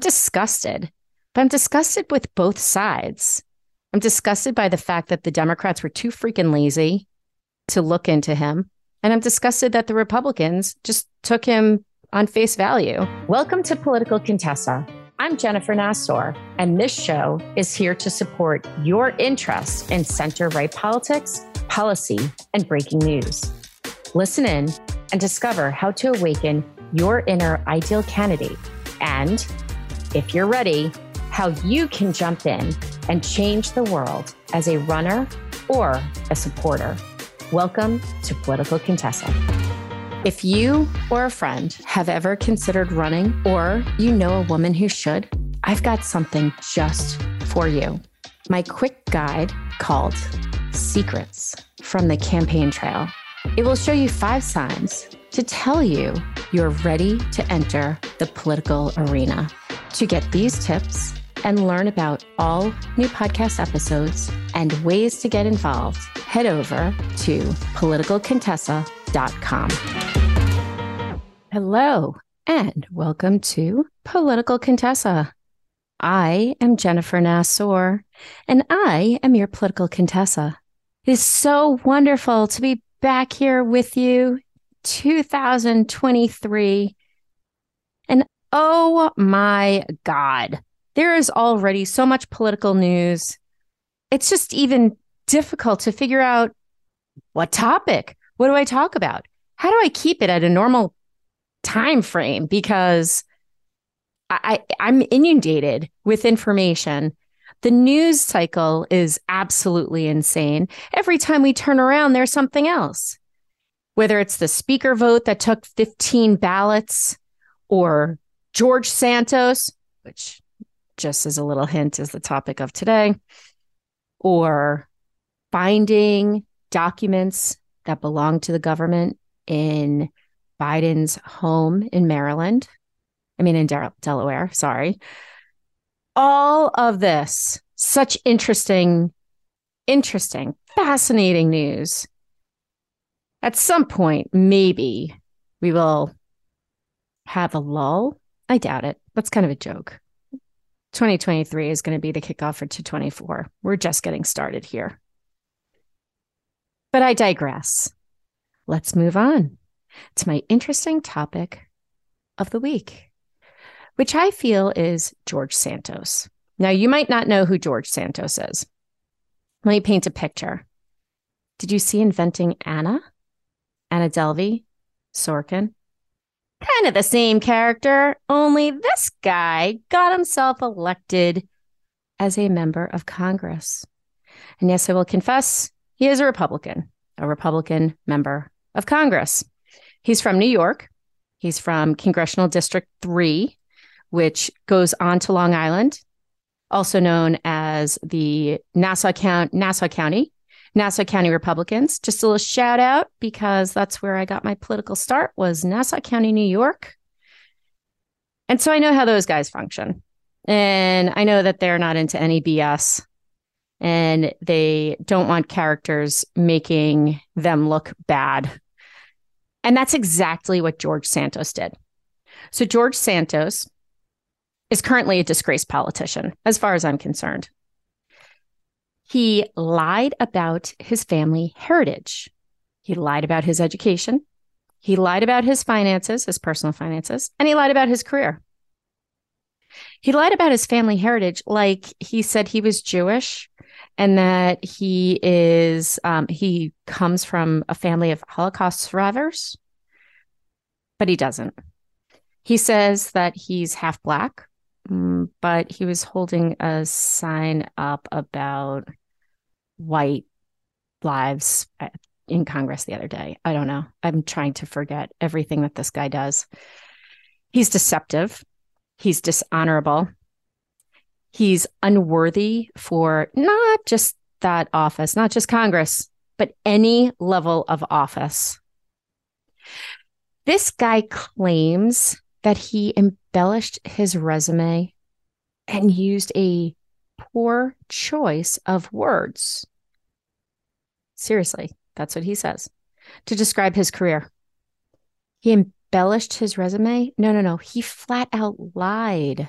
disgusted, but I'm disgusted with both sides. I'm disgusted by the fact that the Democrats were too freaking lazy to look into him. And I'm disgusted that the Republicans just took him on face value. Welcome to Political Contessa. I'm Jennifer Nassour, and this show is here to support your interest in center right politics, policy, and breaking news. Listen in and discover how to awaken your inner ideal candidate. And if you're ready, how you can jump in and change the world as a runner or a supporter. Welcome to Political Contessa. If you or a friend have ever considered running or you know a woman who should, I've got something just for you. My quick guide called Secrets from the Campaign Trail. It will show you five signs to tell you you're ready to enter the political arena. To get these tips and learn about all new podcast episodes and ways to get involved, head over to politicalcontessa.com. Hello, and welcome to Political Contessa. I am Jennifer Nassour, and I am your political Contessa. It is so wonderful to be back here with you 2023. And oh my God, there is already so much political news. It's just even difficult to figure out what topic. What do I talk about? How do I keep it at a normal time frame? Because I, I'm inundated with information. The news cycle is absolutely insane. Every time we turn around, there's something else whether it's the speaker vote that took 15 ballots or George Santos, which just as a little hint is the topic of today, or finding documents that belong to the government in Biden's home in Maryland. I mean, in De- Delaware, sorry. All of this, such interesting, interesting, fascinating news at some point, maybe we will have a lull. I doubt it. That's kind of a joke. 2023 is going to be the kickoff for 224. We're just getting started here. But I digress. Let's move on to my interesting topic of the week, which I feel is George Santos. Now, you might not know who George Santos is. Let me paint a picture. Did you see Inventing Anna? Anna Delvey, Sorkin. Kind of the same character, only this guy got himself elected as a member of Congress. And yes, I will confess, he is a Republican, a Republican member of Congress. He's from New York. He's from Congressional District 3, which goes on to Long Island, also known as the Nassau, Count- Nassau County Nassau County Republicans. Just a little shout out because that's where I got my political start was Nassau County, New York. And so I know how those guys function. And I know that they're not into any BS and they don't want characters making them look bad. And that's exactly what George Santos did. So George Santos is currently a disgraced politician, as far as I'm concerned. He lied about his family heritage. He lied about his education. He lied about his finances, his personal finances, and he lied about his career. He lied about his family heritage, like he said he was Jewish and that he is, um, he comes from a family of Holocaust survivors, but he doesn't. He says that he's half black, mm, but he was holding a sign up about white lives uh, in Congress the other day. I don't know. I'm trying to forget everything that this guy does. He's deceptive. He's dishonorable. He's unworthy for not just that office, not just Congress, but any level of office. This guy claims that he embellished his resume and used a poor choice of words Seriously, that's what he says to describe his career. He embellished his resume. No, no, no. He flat out lied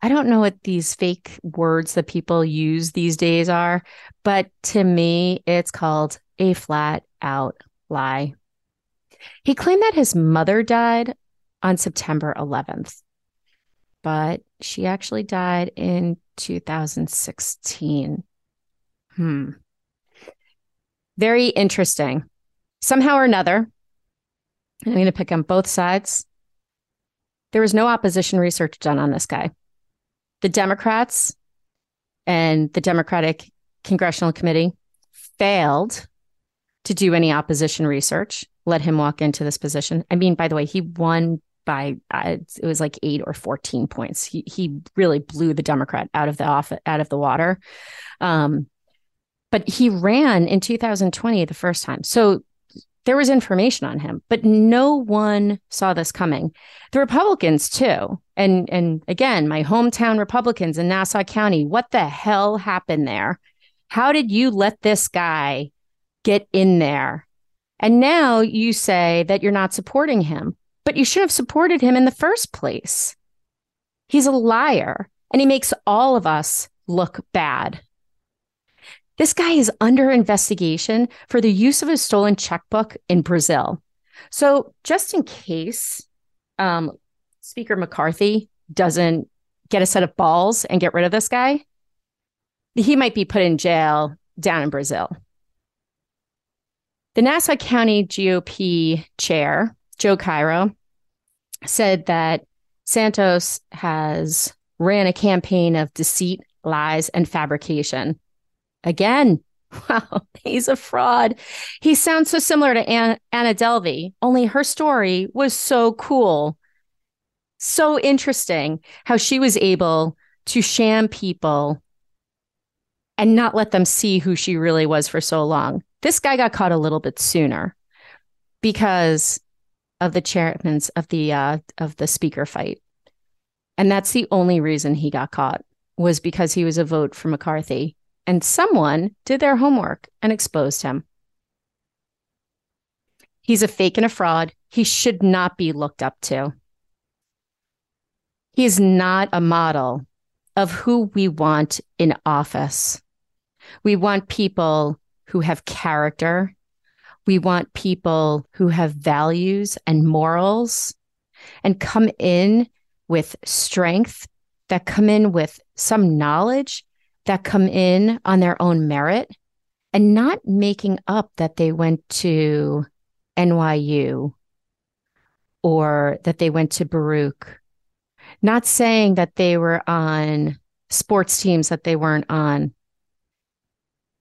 I don't know what these fake words that people use these days are, but to me, it's called a flat out lie. He claimed that his mother died on September 11th, but she actually died in 2016. Hmm. Very interesting. Somehow or another, I'm going to pick on both sides. There was no opposition research done on this guy. The Democrats and the Democratic Congressional Committee failed to do any opposition research, let him walk into this position. I mean, by the way, he won by uh, it was like eight or 14 points. He he really blew the Democrat out of the off out of the water. Um, but he ran in 2020 the first time. So there was information on him, but no one saw this coming. The Republicans too. And and again, my hometown Republicans in Nassau County, what the hell happened there? How did you let this guy get in there? And now you say that you're not supporting him, but you should have supported him in the first place. He's a liar and he makes all of us look bad. This guy is under investigation for the use of a stolen checkbook in Brazil. So, just in case um, Speaker McCarthy doesn't get a set of balls and get rid of this guy, he might be put in jail down in Brazil. The Nassau County GOP chair, Joe Cairo, said that Santos has ran a campaign of deceit, lies, and fabrication Again, wow, he's a fraud. He sounds so similar to Anna, Anna Delvey, only her story was so cool. So interesting how she was able to sham people and not let them see who she really was for so long. This guy got caught a little bit sooner because of the chairman's of the uh, of the speaker fight. And that's the only reason he got caught was because he was a vote for McCarthy and someone did their homework and exposed him. He's a fake and a fraud. He should not be looked up to. He is not a model of who we want in office. We want people who have character. We want people who have values and morals and come in with strength, that come in with some knowledge that come in on their own merit and not making up that they went to NYU or that they went to Baruch, not saying that they were on sports teams that they weren't on.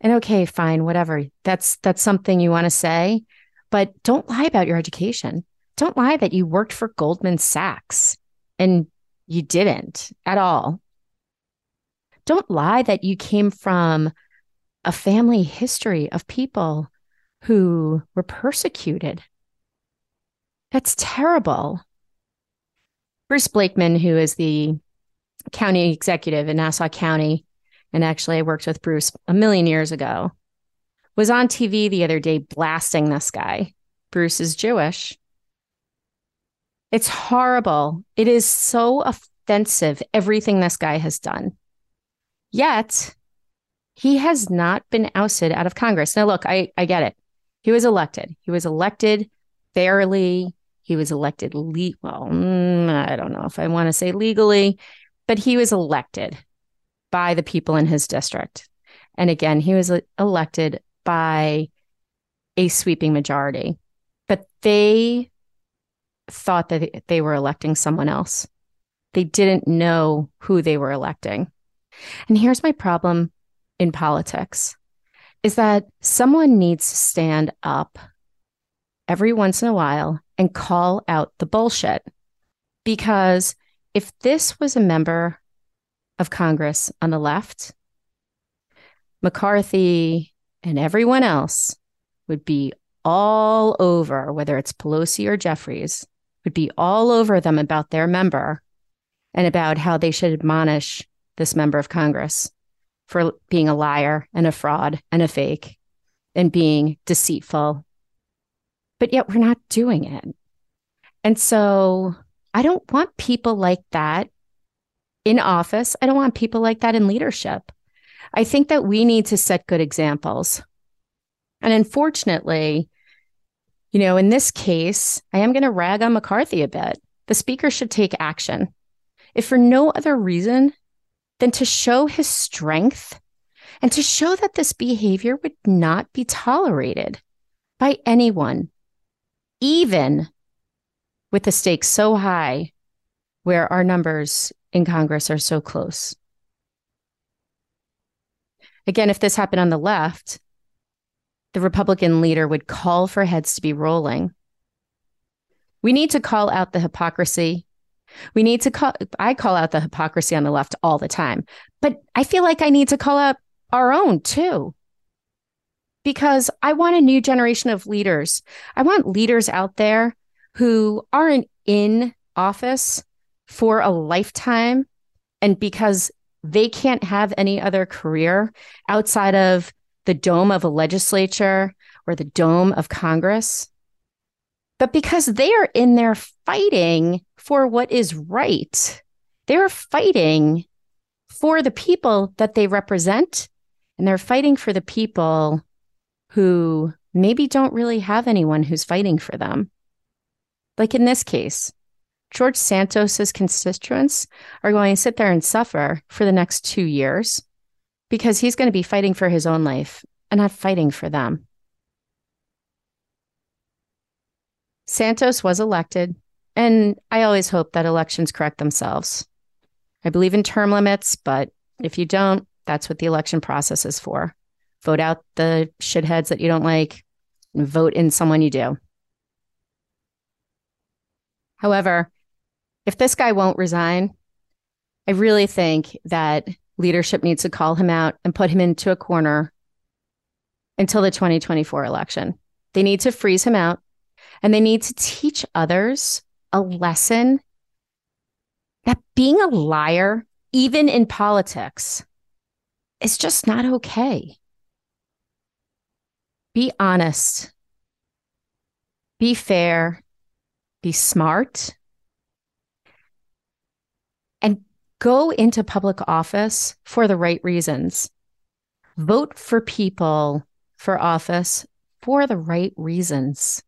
And okay, fine, whatever. That's that's something you want to say, but don't lie about your education. Don't lie that you worked for Goldman Sachs and you didn't at all don't lie that you came from a family history of people who were persecuted. That's terrible. Bruce Blakeman, who is the county executive in Nassau County, and actually I worked with Bruce a million years ago, was on TV the other day blasting this guy. Bruce is Jewish. It's horrible. It is so offensive, everything this guy has done. Yet he has not been ousted out of Congress. Now, look, I, I get it. He was elected. He was elected fairly. He was elected le- well, mm, I don't know if I want to say legally, but he was elected by the people in his district. And again, he was elected by a sweeping majority. But they thought that they were electing someone else. They didn't know who they were electing. And here's my problem in politics is that someone needs to stand up every once in a while and call out the bullshit. Because if this was a member of Congress on the left, McCarthy and everyone else would be all over, whether it's Pelosi or Jeffries, would be all over them about their member and about how they should admonish this member of Congress for being a liar and a fraud and a fake and being deceitful. But yet we're not doing it. And so I don't want people like that in office. I don't want people like that in leadership. I think that we need to set good examples. And unfortunately, you know, in this case, I am going to rag on McCarthy a bit. The speaker should take action, if for no other reason than to show his strength and to show that this behavior would not be tolerated by anyone, even with the stakes so high where our numbers in Congress are so close. Again, if this happened on the left, the Republican leader would call for heads to be rolling. We need to call out the hypocrisy. We need to call, I call out the hypocrisy on the left all the time, but I feel like I need to call out our own too. Because I want a new generation of leaders. I want leaders out there who aren't in office for a lifetime and because they can't have any other career outside of the dome of a legislature or the dome of Congress, but because they are in there fighting for what is right. They're fighting for the people that they represent, and they're fighting for the people who maybe don't really have anyone who's fighting for them. Like in this case, George Santos's constituents are going to sit there and suffer for the next two years because he's going to be fighting for his own life and not fighting for them. Santos was elected, and I always hope that elections correct themselves. I believe in term limits, but if you don't, that's what the election process is for. Vote out the shitheads that you don't like, and vote in someone you do. However, if this guy won't resign, I really think that leadership needs to call him out and put him into a corner until the 2024 election. They need to freeze him out and they need to teach others a lesson that being a liar, even in politics, is just not okay. Be honest, be fair, be smart, and go into public office for the right reasons. Vote for people for office for the right reasons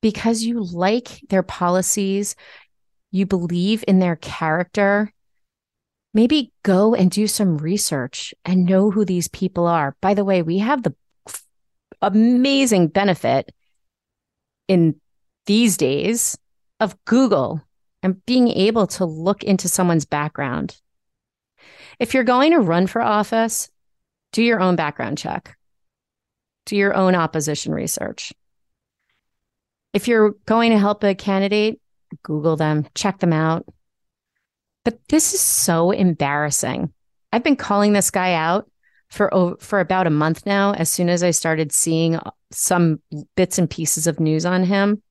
because you like their policies, you believe in their character. Maybe go and do some research and know who these people are. By the way, we have the amazing benefit in these days of Google and being able to look into someone's background. If you're going to run for office, do your own background check, do your own opposition research. If you're going to help a candidate, Google them, check them out. But this is so embarrassing. I've been calling this guy out for for about a month now as soon as I started seeing some bits and pieces of news on him.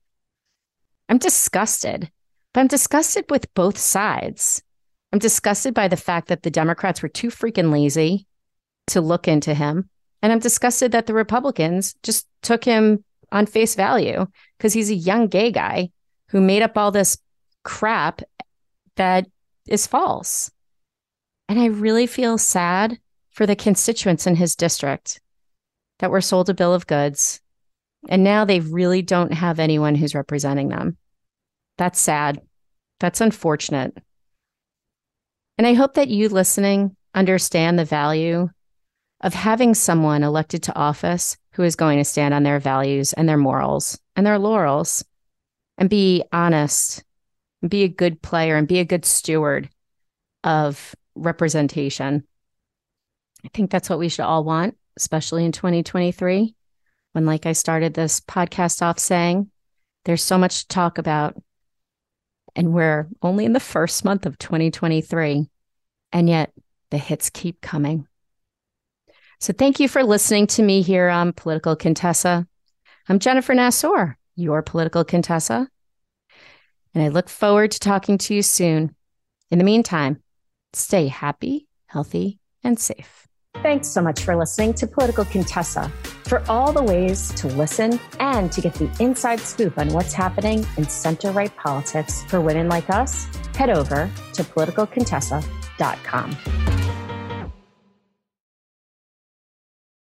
I'm disgusted. But I'm disgusted with both sides. I'm disgusted by the fact that the Democrats were too freaking lazy to look into him. And I'm disgusted that the Republicans just took him on face value because he's a young gay guy who made up all this crap that is false. And I really feel sad for the constituents in his district that were sold a bill of goods. And now they really don't have anyone who's representing them. That's sad. That's unfortunate. And I hope that you listening understand the value of having someone elected to office who is going to stand on their values and their morals and their laurels and be honest and be a good player and be a good steward of representation. I think that's what we should all want, especially in 2023. When, like I started this podcast off saying, there's so much to talk about and we're only in the first month of 2023. And yet the hits keep coming. So thank you for listening to me here on Political Contessa. I'm Jennifer Nassour, your Political Contessa. And I look forward to talking to you soon. In the meantime, stay happy, healthy, and safe. Thanks so much for listening to Political Contessa. For all the ways to listen and to get the inside scoop on what's happening in center right politics for women like us, head over to politicalcontessa.com.